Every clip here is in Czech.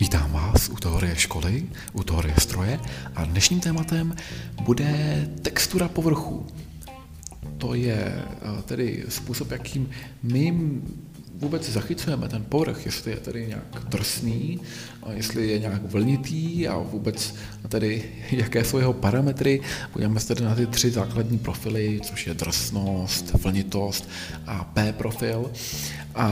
Vítám vás u teorie školy, u teorie stroje a dnešním tématem bude textura povrchu. To je eh, tedy způsob, jakým my vůbec zachycujeme ten povrch, jestli je tedy nějak drsný, jestli je nějak vlnitý a vůbec tedy jaké jsou jeho parametry. Podíváme se tedy na ty tři základní profily, což je drsnost, vlnitost a P profil. A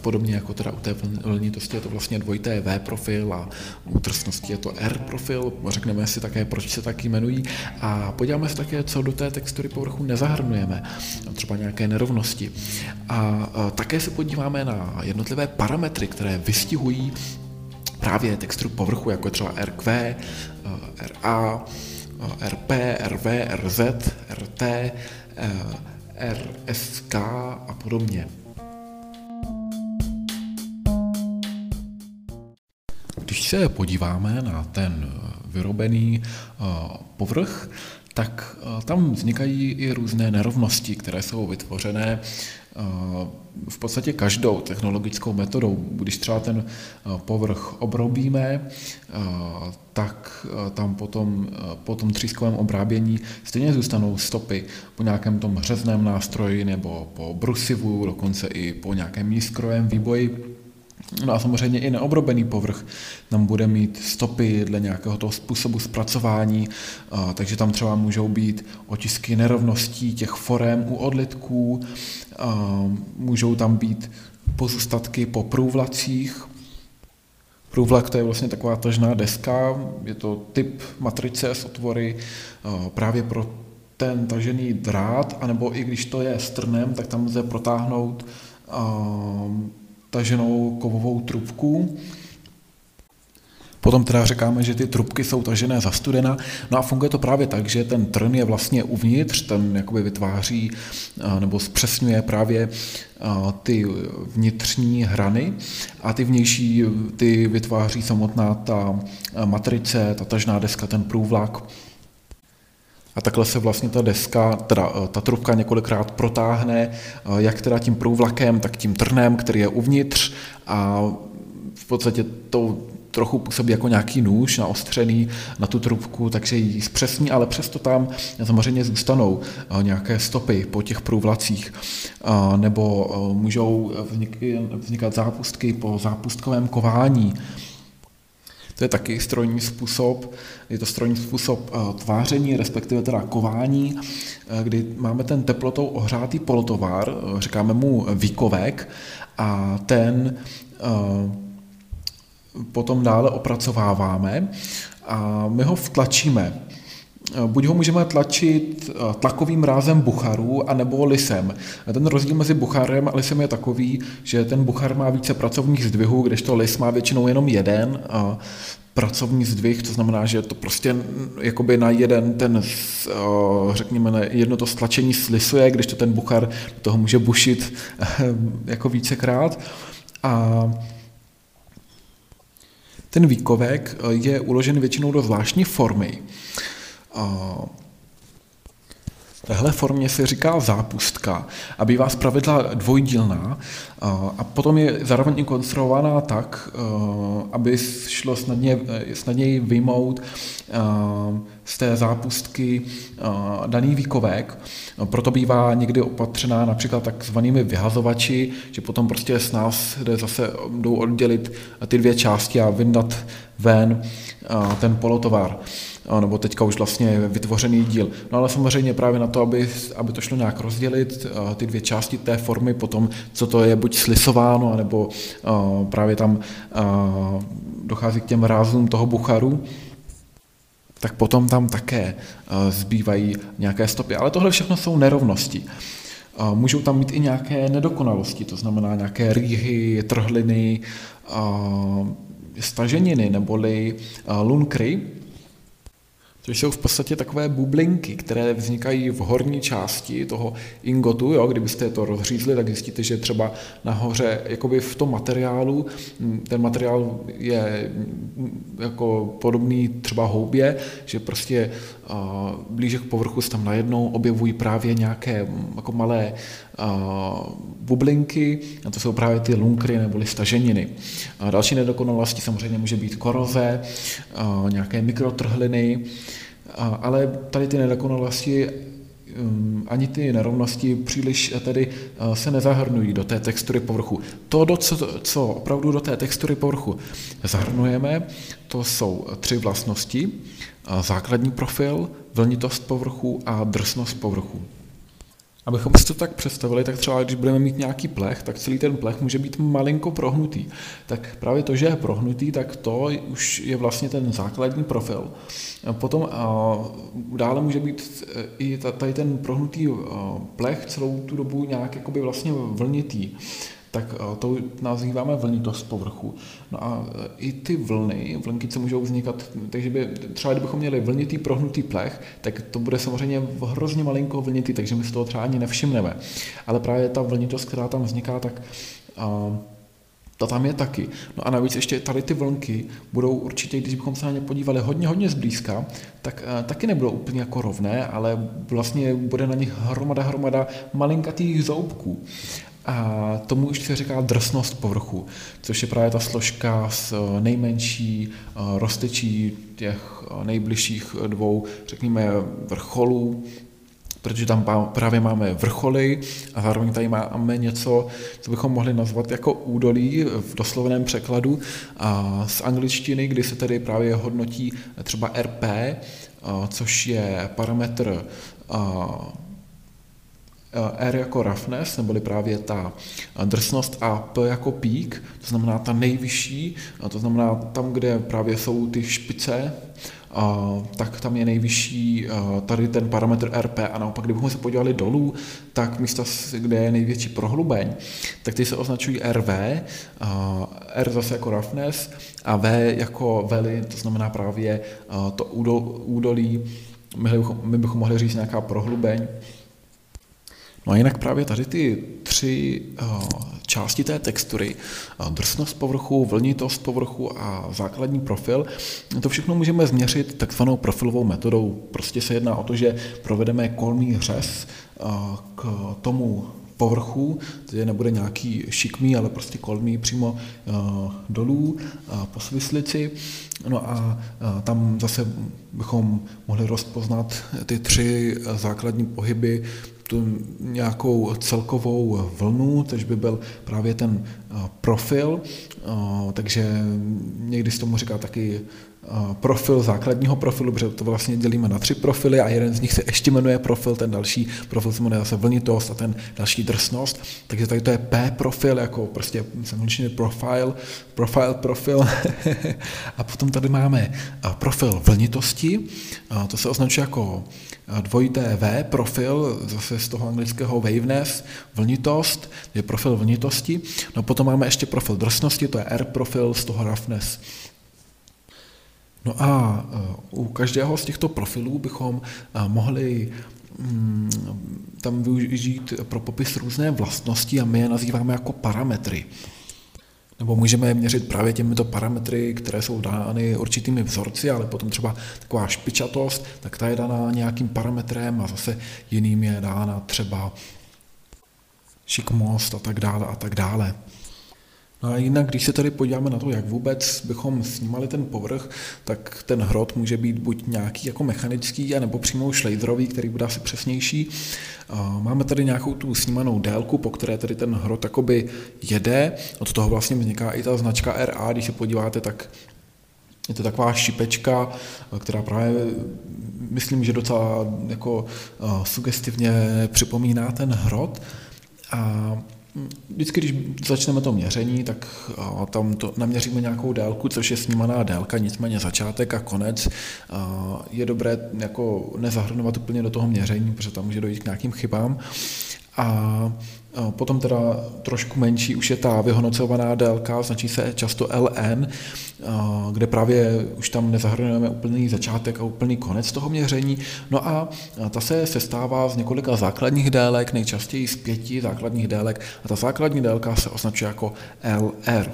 podobně jako teda u té vlnitosti je to vlastně dvojité V profil a u drsnosti je to R profil. Řekneme si také, proč se tak jmenují. A podíváme se také, co do té textury povrchu nezahrnujeme. Třeba nějaké nerovnosti. A také se podíváme na jednotlivé parametry, které vystihují právě texturu povrchu, jako je třeba RQ, RA, RP, RV, RZ, RT, RSK a podobně. Když se podíváme na ten vyrobený povrch, tak tam vznikají i různé nerovnosti, které jsou vytvořené v podstatě každou technologickou metodou. Když třeba ten povrch obrobíme, tak tam potom po tom třískovém obrábění stejně zůstanou stopy po nějakém tom řezném nástroji nebo po brusivu, dokonce i po nějakém nízkrojem výboji. No a samozřejmě i neobrobený povrch tam bude mít stopy dle nějakého toho způsobu zpracování, takže tam třeba můžou být otisky nerovností těch forem u odlitků, můžou tam být pozůstatky po průvlacích. Průvlak to je vlastně taková tažná deska, je to typ matrice s otvory právě pro ten tažený drát, anebo i když to je strnem, tak tam lze protáhnout taženou kovovou trubku. Potom teda říkáme, že ty trubky jsou tažené za studena. No a funguje to právě tak, že ten trn je vlastně uvnitř, ten jakoby vytváří nebo zpřesňuje právě ty vnitřní hrany a ty vnější ty vytváří samotná ta matrice, ta tažná deska, ten průvlak. A takhle se vlastně ta deska, teda eh, ta trubka několikrát protáhne, eh, jak teda tím průvlakem, tak tím trnem, který je uvnitř. A v podstatě to trochu působí jako nějaký nůž naostřený na tu trubku, takže ji zpřesní, ale přesto tam samozřejmě zůstanou eh, nějaké stopy po těch průvlacích, nebo můžou vznikat zápustky po zápustkovém kování, to je taky strojní způsob, je to strojní způsob eh, tváření, respektive teda kování, eh, kdy máme ten teplotou ohřátý polotovar, eh, říkáme mu výkovek, a ten potom dále opracováváme a my ho vtlačíme Buď ho můžeme tlačit eh, tlakovým rázem bucharu, anebo lisem. Ten rozdíl mezi bucharem a lisem je takový, že ten buchar má více pracovních zdvihů, kdežto lis má většinou jenom jeden pracovní zdvih, to znamená, že to prostě jakoby na jeden ten, eh, řekněme, jedno to stlačení slisuje, když to ten buchar toho může bušit eh, jako vícekrát. A ten výkovek je uložen většinou do zvláštní formy. Téhle formě se říká zápustka a bývá zpravidla dvojdílná a potom je zároveň i konstruovaná tak, aby šlo snadně, snadněji vyjmout z té zápustky daný výkovek. Proto bývá někdy opatřená například takzvanými vyhazovači, že potom prostě s nás jde zase jdou oddělit ty dvě části a vyndat ven ten polotovar nebo teďka už vlastně vytvořený díl. No ale samozřejmě právě na to, aby, aby to šlo nějak rozdělit, ty dvě části té formy, potom co to je buď slisováno, nebo právě tam dochází k těm rázům toho bucharu, tak potom tam také zbývají nějaké stopy. Ale tohle všechno jsou nerovnosti. Můžou tam být i nějaké nedokonalosti, to znamená nějaké rýhy, trhliny, staženiny neboli lunkry, což jsou v podstatě takové bublinky, které vznikají v horní části toho ingotu. Jo? Kdybyste to rozřízli, tak zjistíte, že třeba nahoře jakoby v tom materiálu, mm, ten materiál je mm, jako podobný třeba houbě, že prostě blíže k povrchu se tam najednou objevují právě nějaké mm, jako malé bublinky, a to jsou právě ty lunkry neboli staženiny. A další nedokonalosti samozřejmě může být koroze, nějaké mikrotrhliny, ale tady ty nedokonalosti um, ani ty nerovnosti příliš tedy se nezahrnují do té textury povrchu. To, do co, co opravdu do té textury povrchu zahrnujeme, to jsou tři vlastnosti. Základní profil, vlnitost povrchu a drsnost povrchu. Abychom si to tak představili, tak třeba když budeme mít nějaký plech, tak celý ten plech může být malinko prohnutý. Tak právě to, že je prohnutý, tak to už je vlastně ten základní profil. Potom dále může být e, i tady ten prohnutý plech celou tu dobu nějak jakoby vlastně vlnitý tak eh, to nazýváme vlnitost povrchu. No a eh, i ty vlny, vlnky, co můžou vznikat, takže by třeba kdybychom měli vlnitý prohnutý plech, tak to bude samozřejmě hrozně malinko vlnitý, takže my si toho třeba ani nevšimneme. Ale právě ta vlnitost, která tam vzniká, tak uh, ta tam je taky. No a navíc ještě tady ty vlnky budou určitě, když bychom se na ně podívali hodně, hodně zblízka, tak uh, taky nebudou úplně jako rovné, ale vlastně bude na nich hromada, hromada malinkatých zoubků. A tomu už se říká drsnost povrchu, což je právě ta složka z eh, nejmenší eh, roztečí těch eh, nejbližších dvou, řekněme, vrcholů, protože tam právě máme vrcholy a zároveň tady máme něco, co bychom mohli nazvat jako údolí v doslovném překladu a z angličtiny, kdy se tedy právě hodnotí třeba RP, což je parametr R jako roughness, neboli právě ta eh, drsnost a P jako peak, to znamená ta nejvyšší, to znamená tam, kde právě jsou ty špice, tak tam je nejvyšší eh, tady ten parametr RP a naopak, kdybychom se podívali dolů, tak místa, kde je největší prohlubeň, tak ty se označují RV, R zase jako roughness a V jako veli, to znamená právě to údolí, my bychom mohli říct nějaká prohlubeň, No a jinak právě tady ty tři uh, části té textury, uh, drsnost povrchu, vlnitost povrchu a základní profil, to všechno můžeme změřit takzvanou profilovou metodou. Prostě se jedná o to, že provedeme kolmý řez uh, k tomu povrchu, tedy nebude nějaký šikmý, ale prostě kolmý přímo uh, dolů uh, po svislici. No a uh, tam zase bychom mohli rozpoznat ty tři základní pohyby tu nějakou celkovou vlnu, takže by byl právě ten profil, takže někdy se tomu říká taky profil základního profilu, protože to vlastně dělíme na tři profily a jeden z nich se ještě jmenuje profil, ten další profil se jmenuje zase vlnitost a ten další drsnost. Takže tady to je P profil, jako prostě samozřejmě profile, profile profil. a potom tady máme profil vlnitosti, to se označuje jako dvojité V profil, zase z toho anglického waveness, vlnitost, je profil vlnitosti. No potom máme ještě profil drsnosti, to je R profil z toho roughness. No a e, u každého z těchto profilů bychom e, mohli mm, tam využít pro popis různé vlastnosti a my je nazýváme jako parametry. Nebo můžeme je měřit právě těmito parametry, které jsou dány určitými vzorci, ale potom třeba taková špičatost, tak ta je daná nějakým parametrem a zase jiným je dána třeba šikmost a tak dále a tak dále. No a jinak, když se tady podíváme na to, jak vůbec bychom snímali ten povrch, tak ten hrot může být buď nějaký jako mechanický, nebo přímo šlejdrový, který bude asi přesnější. Máme tady nějakou tu snímanou délku, po které tady ten hrot jakoby jede. Od toho vlastně vzniká i ta značka RA, když se podíváte, tak je to taková šipečka, která právě myslím, že docela jako sugestivně připomíná ten hrot. A Vždycky, když začneme to měření, tak tam to naměříme nějakou délku, což je snímaná délka, nicméně začátek a konec je dobré jako nezahrnovat úplně do toho měření, protože tam může dojít k nějakým chybám. A Potom teda trošku menší už je ta vyhodnocovaná délka, značí se často LN, kde právě už tam nezahrnujeme úplný začátek a úplný konec toho měření. No a ta se sestává z několika základních délek, nejčastěji z pěti základních délek a ta základní délka se označuje jako LR.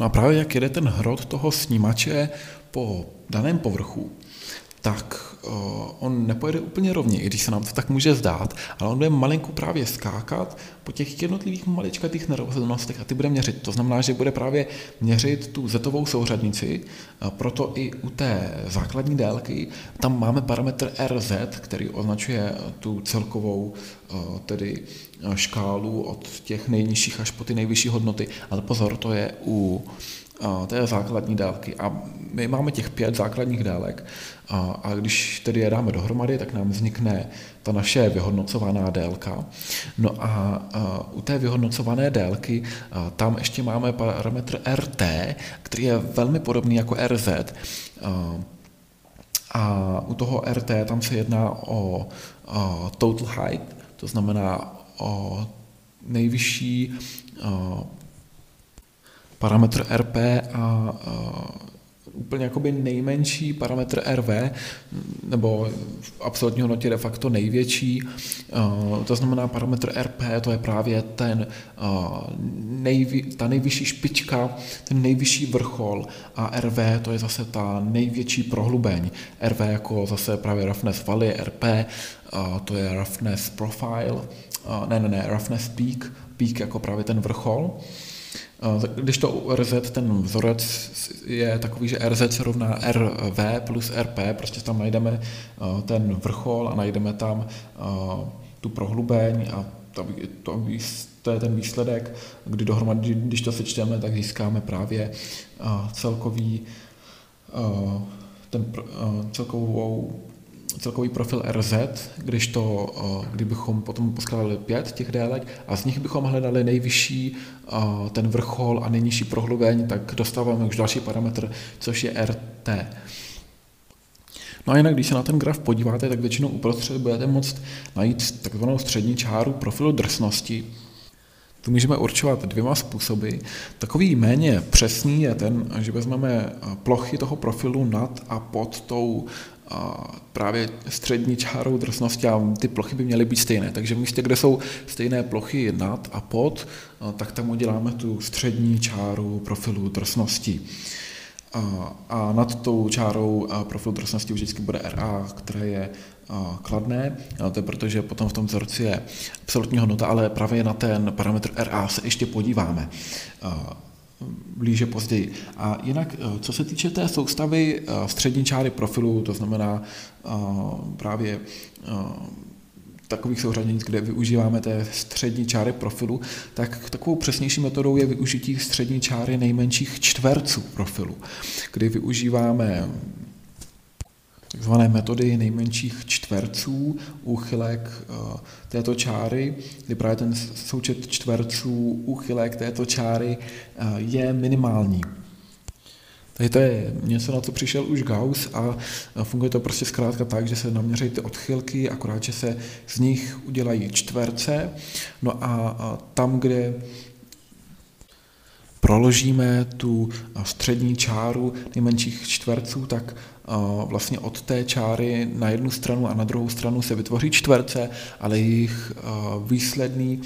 No a právě jak jede ten hrot toho snímače po daném povrchu, tak uh, on nepojede úplně rovně, i když se nám to tak může zdát, ale on bude malinko právě skákat po těch jednotlivých maličkatých nerovnostech a ty bude měřit. To znamená, že bude právě měřit tu zetovou souřadnici, uh, proto i u té základní délky tam máme parametr RZ, který označuje tu celkovou uh, tedy škálu od těch nejnižších až po ty nejvyšší hodnoty. Ale pozor, to je u je základní délky. A my máme těch pět základních délek a, a když tedy je dáme dohromady, tak nám vznikne ta naše vyhodnocovaná délka. No a, a u té vyhodnocované délky a, tam ještě máme parametr RT, který je velmi podobný jako RZ. A, a u toho RT tam se jedná o, o total height, to znamená o nejvyšší o, parametr RP a úplně jakoby nejmenší parametr RV, nebo v absolutní hodnotě de facto největší, to znamená parametr RP, to je právě ten, nejvy, ta nejvyšší špička, ten nejvyšší vrchol a RV to je zase ta největší prohlubeň. RV jako zase právě roughness valley, RP to je roughness profile, ne, ne, ne, roughness peak, peak jako právě ten vrchol. Když to RZ, ten vzorec je takový, že RZ se rovná RV plus RP, prostě tam najdeme ten vrchol a najdeme tam tu prohlubeň a to, to, to je ten výsledek, kdy dohromady, když to sečteme, tak získáme právě celkový ten celkovou celkový profil RZ, když to, eh, kdybychom potom poskládali pět těch délek a z nich bychom hledali nejvyšší eh, ten vrchol a nejnižší prohlubeň, tak dostáváme už další parametr, což je RT. No a jinak, když se na ten graf podíváte, tak většinou uprostřed budete moct najít takzvanou střední čáru profilu drsnosti. To můžeme určovat dvěma způsoby. Takový méně přesný je ten, že vezmeme eh, plochy toho profilu nad a pod tou právě střední čárou drsnosti a ty plochy by měly být stejné. Takže v místě, kde jsou stejné plochy nad a pod, tak tam uděláme tu střední čáru profilu drsnosti. A nad tou čárou profilu drsnosti vždycky bude RA, které je kladné, to je proto, že potom v tom vzorci je absolutní hodnota, ale právě na ten parametr RA se ještě podíváme blíže později. A jinak, eh, co se týče té soustavy eh, střední čáry profilu, to znamená eh, právě takových souřadnic, kde využíváme té střední čáry profilu, tak takovou přesnější metodou je využití střední čáry nejmenších čtverců profilu, kdy využíváme takzvané metody nejmenších čtverců, úchylek eh, této čáry, kdy právě ten součet čtverců, úchylek této čáry eh, je minimální. Tady to je něco, na co přišel už Gauss a funguje to prostě zkrátka tak, že se naměří ty odchylky, akorát, že se z nich udělají čtverce. No a tam, kde proložíme tu střední čáru nejmenších čtverců, tak vlastně od té čáry na jednu stranu a na druhou stranu se vytvoří čtverce, ale jejich výsledný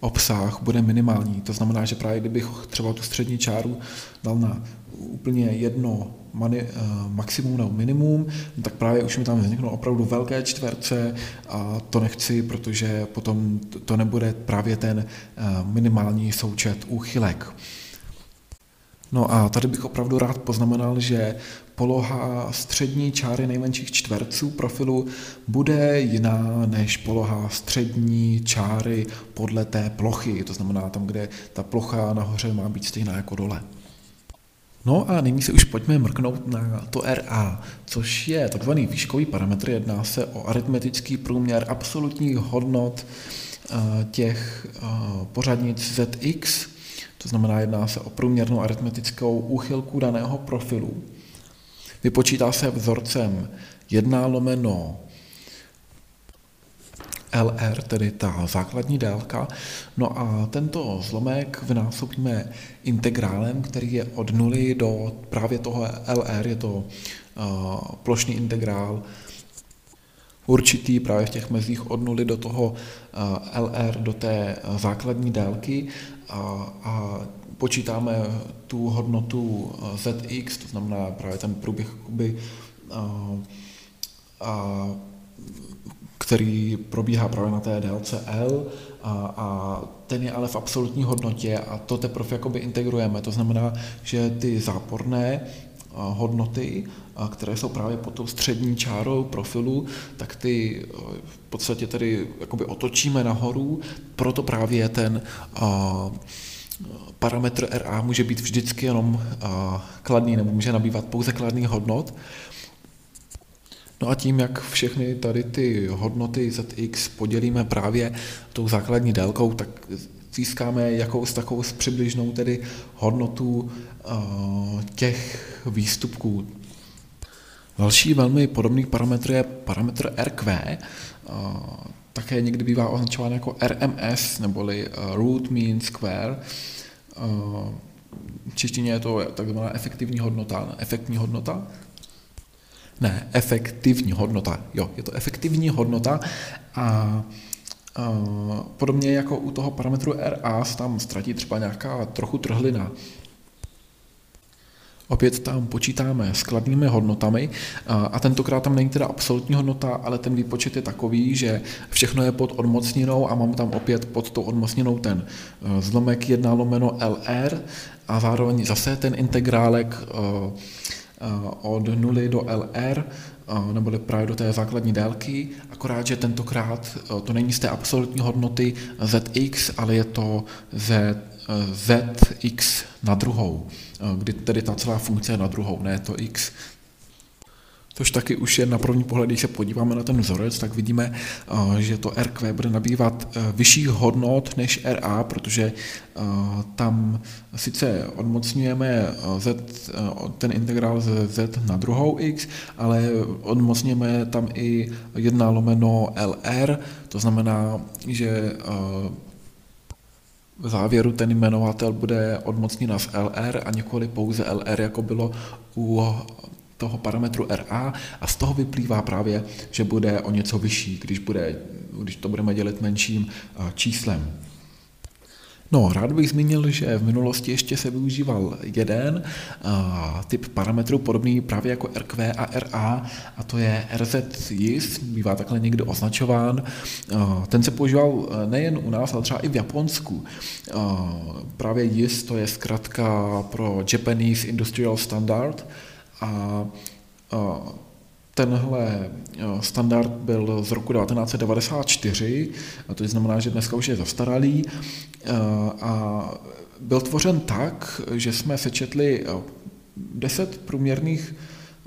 obsah bude minimální. To znamená, že právě kdybych třeba tu střední čáru dal na úplně jedno mani, maximum nebo minimum, tak právě už mi tam vzniknou opravdu velké čtverce a to nechci, protože potom to nebude právě ten minimální součet úchylek. No a tady bych opravdu rád poznamenal, že poloha střední čáry nejmenších čtverců profilu bude jiná než poloha střední čáry podle té plochy, to znamená tam, kde ta plocha nahoře má být stejná jako dole. No a nyní se už pojďme mrknout na to RA, což je takzvaný výškový parametr. Jedná se o aritmetický průměr absolutních hodnot eh, těch eh, pořadnic ZX, to znamená, jedná se o průměrnou aritmetickou úchylku daného profilu. Vypočítá se vzorcem 1 lomeno LR, tedy ta základní délka. No a tento zlomek vynásobíme integrálem, který je od nuly do právě toho LR, je to uh, plošný integrál určitý právě v těch mezích od nuly do toho LR, do té základní délky a, a počítáme tu hodnotu ZX, to znamená právě ten průběh jakoby, a, a, který probíhá právě na té délce L a, a ten je ale v absolutní hodnotě a to teprve jakoby integrujeme. To znamená, že ty záporné hodnoty, které jsou právě pod tou střední čárou profilu, tak ty v podstatě tedy jakoby otočíme nahoru, proto právě ten parametr RA může být vždycky jenom kladný, nebo může nabývat pouze kladný hodnot. No a tím, jak všechny tady ty hodnoty ZX podělíme právě tou základní délkou, tak získáme jakous takovou přibližnou tedy hodnotu těch výstupků. Další velmi podobný parametr je parametr RQ, také někdy bývá označován jako RMS, neboli Root Mean Square. V češtině je to takzvaná efektivní hodnota, efektní hodnota. Ne, efektivní hodnota. Jo, je to efektivní hodnota a podobně jako u toho parametru RA tam ztratí třeba nějaká trochu trhlina. Opět tam počítáme s kladnými hodnotami a tentokrát tam není teda absolutní hodnota, ale ten výpočet je takový, že všechno je pod odmocninou a mám tam opět pod tou odmocninou ten e, zlomek 1 lomeno LR a zároveň zase ten integrálek e, od 0 do LR neboli právě do té základní délky, akorát, že tentokrát to není z té absolutní hodnoty zx, ale je to z, zx na druhou, kdy tedy ta celá funkce je na druhou, ne to x. Což taky už je na první pohled, když se podíváme na ten vzorec, tak vidíme, že to RQ bude nabývat e, vyšších hodnot než RA, protože e, tam sice odmocňujeme z, ten integrál z z na druhou x, ale odmocňujeme tam i 1 lomeno LR, to znamená, že v závěru ten jmenovatel bude odmocněn z LR a nikoli pouze LR, jako bylo u toho parametru RA a z toho vyplývá právě, že bude o něco vyšší, když, bude, když to budeme dělit menším číslem. No, rád bych zmínil, že v minulosti ještě se využíval jeden uh, typ parametru podobný právě jako RQ a RA, a to je RZ-JIS, bývá takhle někdo označován. Uh, ten se používal nejen u nás, ale třeba i v Japonsku. Uh, právě JIS to je zkrátka pro Japanese Industrial Standard, a tenhle standard byl z roku 1994, a to znamená, že dneska už je zastaralý. A byl tvořen tak, že jsme sečetli 10 průměrných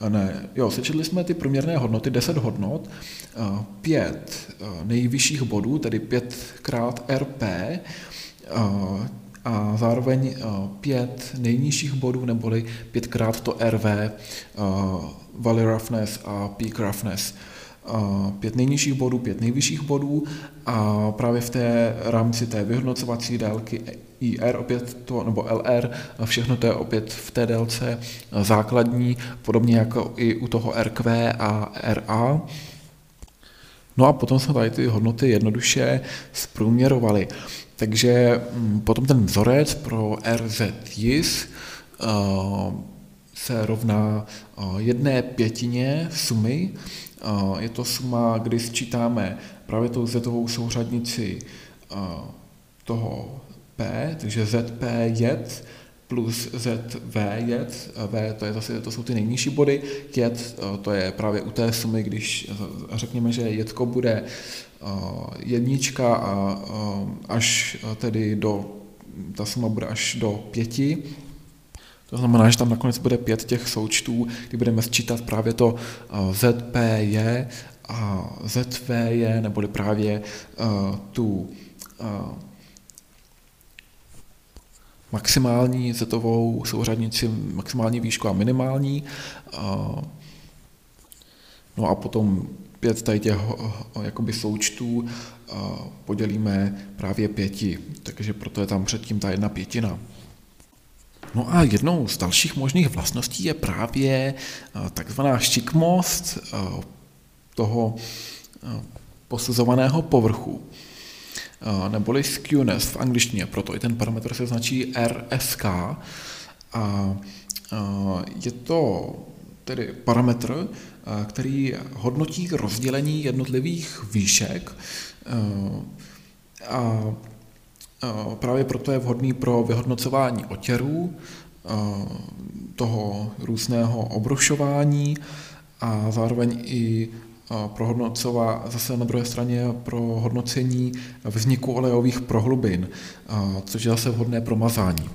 ne, jo, sečetli jsme ty průměrné hodnoty, 10 hodnot, 5 nejvyšších bodů, tedy 5 krát RP, a zároveň eh, pět nejnižších bodů, neboli pětkrát to RV, uh, Valley Roughness a Peak Roughness. Uh, pět nejnižších bodů, pět nejvyšších bodů a právě v té rámci té vyhodnocovací délky IR opět to, nebo LR, všechno to je opět v té délce základní, podobně jako i u toho RQ a RA. No a potom jsme tady ty hodnoty jednoduše zprůměrovali. Takže mm, potom ten vzorec pro RZJIS uh, se rovná uh, jedné pětině sumy. Uh, je to suma, kdy sčítáme právě tou zetovou souřadnici toho P, takže ZP jet plus ZV jet, V to, je zase, to jsou ty nejnižší body, jet to je právě u té sumy, když řekněme, že jetko bude jednička a až tedy do, ta suma bude až do pěti, to znamená, že tam nakonec bude pět těch součtů, kdy budeme sčítat právě to ZPJ a ZVJ, neboli právě tu maximální zetovou souřadnici, maximální výšku a minimální. No a potom pět tady těch jakoby součtů podělíme právě pěti, takže proto je tam předtím ta jedna pětina. No a jednou z dalších možných vlastností je právě takzvaná šikmost toho posuzovaného povrchu, neboli skewness v angličtině, proto i ten parametr se značí RSK. A je to tedy parametr, který hodnotí rozdělení jednotlivých výšek a právě proto je vhodný pro vyhodnocování otěrů, toho různého obrušování a zároveň i pro hodnocová, zase na druhé straně pro hodnocení vzniku olejových prohlubin, což je zase vhodné pro mazání.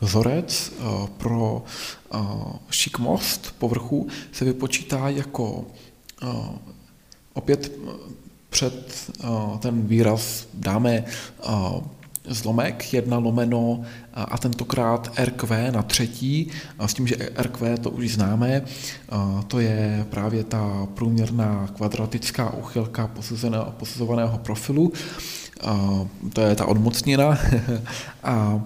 Vzorec pro šikmost povrchu se vypočítá jako opět před ten výraz dáme zlomek 1 lomeno a tentokrát RQ na třetí, s tím, že RQ to už známe, to je právě ta průměrná kvadratická uchylka posuzovaného profilu, to je ta odmocnina a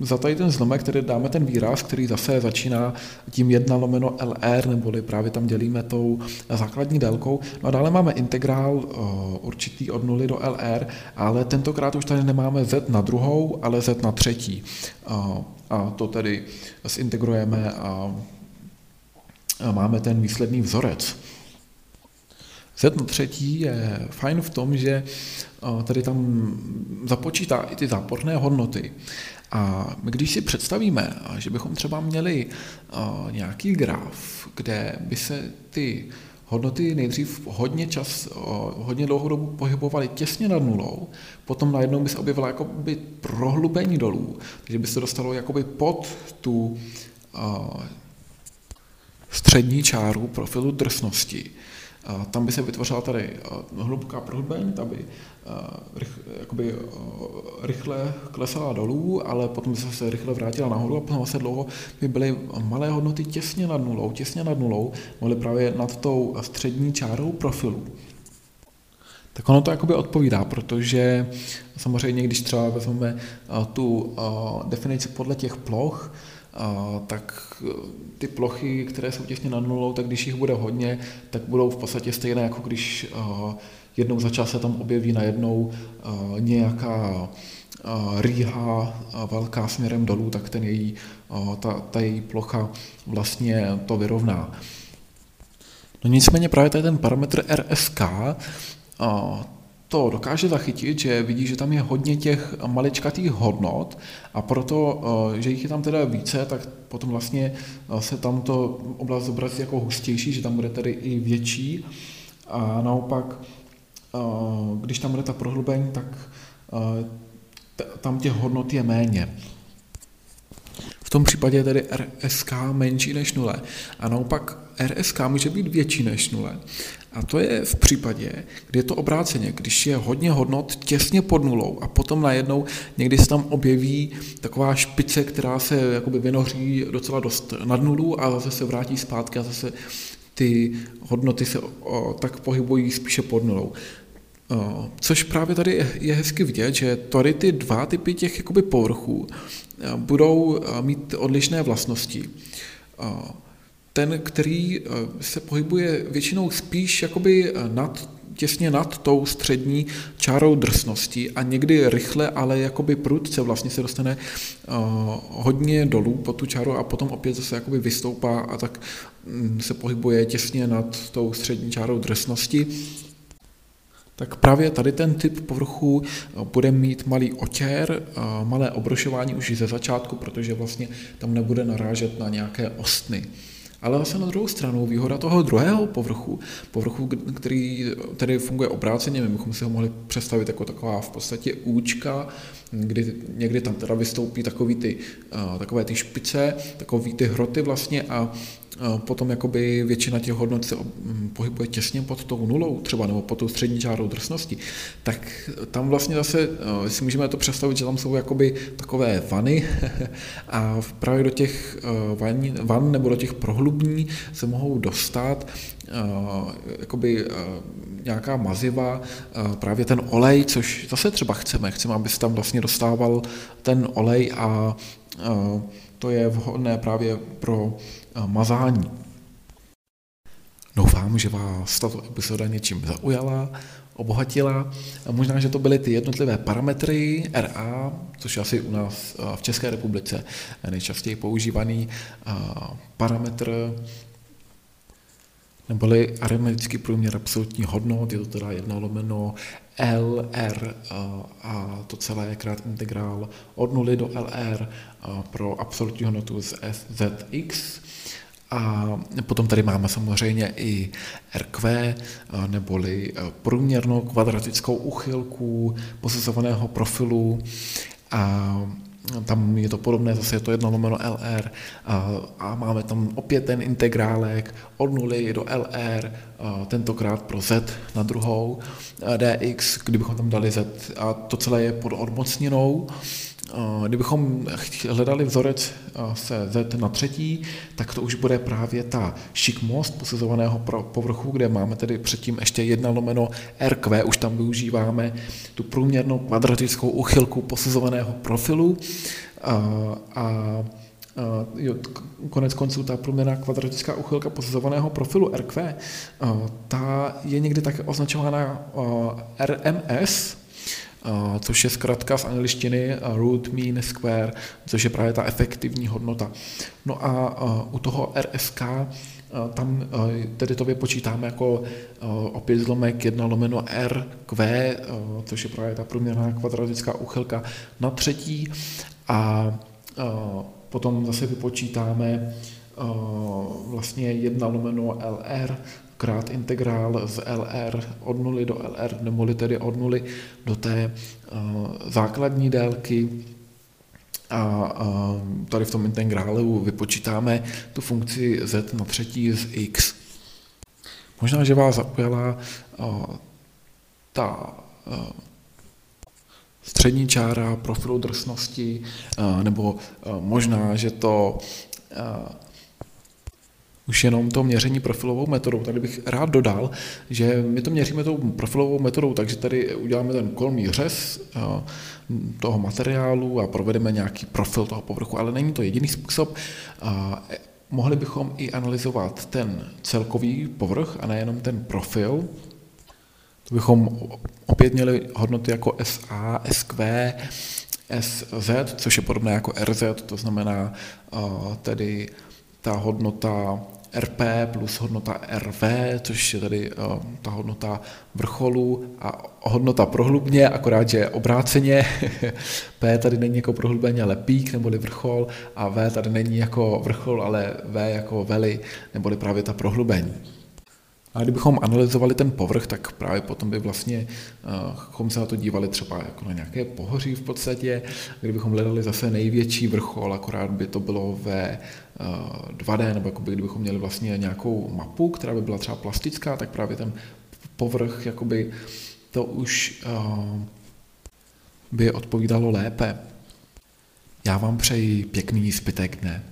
za tady ten zlomek, který dáme ten výraz, který zase začíná tím 1 lomeno LR, neboli právě tam dělíme tou základní délkou. No a dále máme integrál uh, určitý od 0 do LR, ale tentokrát už tady nemáme Z na druhou, ale Z na třetí. Uh, a to tedy zintegrujeme a máme ten výsledný vzorec. Z na třetí je fajn v tom, že tady tam započítá i ty záporné hodnoty. A my když si představíme, že bychom třeba měli nějaký graf, kde by se ty hodnoty nejdřív hodně čas, hodně dlouhou dobu pohybovaly těsně nad nulou, potom najednou by se objevila jakoby prohlubení dolů, takže by se dostalo jakoby pod tu střední čáru profilu drsnosti tam by se vytvořila tady hluboká prohlubeň, ta by jakoby rychle klesala dolů, ale potom by se rychle vrátila nahoru a potom se dlouho by byly malé hodnoty těsně nad nulou, těsně nad nulou, mohly právě nad tou střední čárou profilu. Tak ono to jakoby odpovídá, protože samozřejmě, když třeba vezmeme tu definici podle těch ploch, tak e, ty plochy, které jsou těsně nad nulou, tak když jich bude hodně, tak budou v podstatě stejné, jako když e, jednou za čas se tam objeví najednou e, nějaká rýha velká směrem dolů, tak ten její, ta, ta její plocha vlastně to vyrovná. No nicméně právě tady ten parametr RSK, to dokáže zachytit, že vidí, že tam je hodně těch maličkatých hodnot a proto, eh, že jich je tam teda více, tak potom vlastně eh, se tam to oblast zobrazí jako hustější, že tam bude tedy i větší a naopak, eh, když tam bude ta prohlubeň, tak tam těch hodnot je méně. V tom případě je tedy RSK menší než nule. A naopak RSK může být větší než nule. A to je v případě, kdy je to obráceně, když je hodně hodnot těsně pod nulou a potom najednou někdy se tam objeví taková špice, která se jakoby vynoří docela dost nad nulu a zase se vrátí zpátky a zase ty hodnoty se o, tak pohybují spíše pod nulou. O, což právě tady je hezky vidět, že tady ty dva typy těch jakoby povrchů budou mít odlišné vlastnosti. Ten, který eh, se pohybuje většinou spíš jakoby eh, nad, těsně nad tou střední čárou drsnosti a někdy rychle, ale jakoby prudce vlastně se dostane hodně dolů po tu čáru a potom opět zase jakoby vystoupá a tak um, se pohybuje těsně nad tou střední čárou drsnosti. Tak právě tady ten typ povrchu bude mít malý otěr, malé obrošování už ze začátku, protože vlastně tam nebude narážet na nějaké ostny. Ale zase na druhou stranu výhoda toho druhého povrchu, povrchu, který tedy funguje obráceně, my bychom si ho mohli představit jako taková v podstatě účka, kdy někdy tam teda vystoupí takový ty, takové ty špice, takový ty hroty vlastně a potom jakoby většina těch hodnot se pohybuje těsně pod tou nulou třeba, nebo pod tou střední čárou drsnosti, tak tam vlastně zase si můžeme to představit, že tam jsou jakoby takové vany a právě do těch van, van nebo do těch prohlubní se mohou dostat jakoby nějaká maziva, právě ten olej, což zase třeba chceme. Chceme, aby se tam vlastně dostával ten olej a to je vhodné právě pro mazání. Doufám, že vás tato epizoda něčím zaujala, obohatila. Možná, že to byly ty jednotlivé parametry RA, což je asi u nás v České republice nejčastěji používaný parametr neboli aritmetický průměr absolutní hodnot, je to teda 1 lomeno LR a to celé je krát integrál od 0 do LR pro absolutní hodnotu z SZX. A potom tady máme samozřejmě i RQ, neboli průměrnou kvadratickou uchylku posuzovaného profilu. A tam je to podobné, zase je to 1 lomeno LR a, a máme tam opět ten integrálek od nuly do LR, a tentokrát pro Z na druhou DX, kdybychom tam dali Z a to celé je pod odmocněnou. Kdybychom hledali vzorec se Z na třetí, tak to už bude právě ta šikmost posuzovaného povrchu, kde máme tedy předtím ještě jedna lomeno RQ, už tam využíváme tu průměrnou kvadratickou uchylku posuzovaného profilu. A, a jo, konec konců ta průměrná kvadratická uchylka posuzovaného profilu RQ, ta je někdy také označována RMS, což je zkrátka z angličtiny root mean square, což je právě ta efektivní hodnota. No a u toho RSK tam tedy to vypočítáme jako opět zlomek 1 lomeno RQ, což je právě ta průměrná kvadratická úchylka na třetí a potom zase vypočítáme vlastně 1 lomeno LR, krát integrál z LR od nuly do LR, neboli tedy od nuly do té uh, základní délky. A tady v tom integrálu vypočítáme tu funkci z na třetí z x. Možná, že vás zaujala uh, ta uh, střední čára profilu drsnosti, nebo možná, že to už jenom to měření profilovou metodou. Tady bych rád dodal, že my to měříme tou profilovou metodou, takže tady uděláme ten kolmý řez eh, toho materiálu a provedeme nějaký profil toho povrchu, ale není to jediný způsob. Eh, mohli bychom i analyzovat ten celkový povrch a nejenom ten profil. To bychom opět měli hodnoty jako SA, SQ, SZ, což je podobné jako RZ, to znamená eh, tedy ta hodnota RP plus hodnota RV, což je tady uh, ta hodnota vrcholu a hodnota prohlubně, akorát, že obráceně. P tady není jako prohlubeně, ale pík neboli vrchol a V tady není jako vrchol, ale V jako veli neboli právě ta prohlubeň. A kdybychom analyzovali ten povrch, tak právě potom by vlastně uh, se na to dívali třeba jako na nějaké pohoří v podstatě, kdybychom hledali zase největší vrchol, akorát by to bylo ve 2D, nebo jakoby, kdybychom měli vlastně nějakou mapu, která by byla třeba plastická, tak právě ten povrch, jakoby to už uh, by odpovídalo lépe. Já vám přeji pěkný zbytek dne.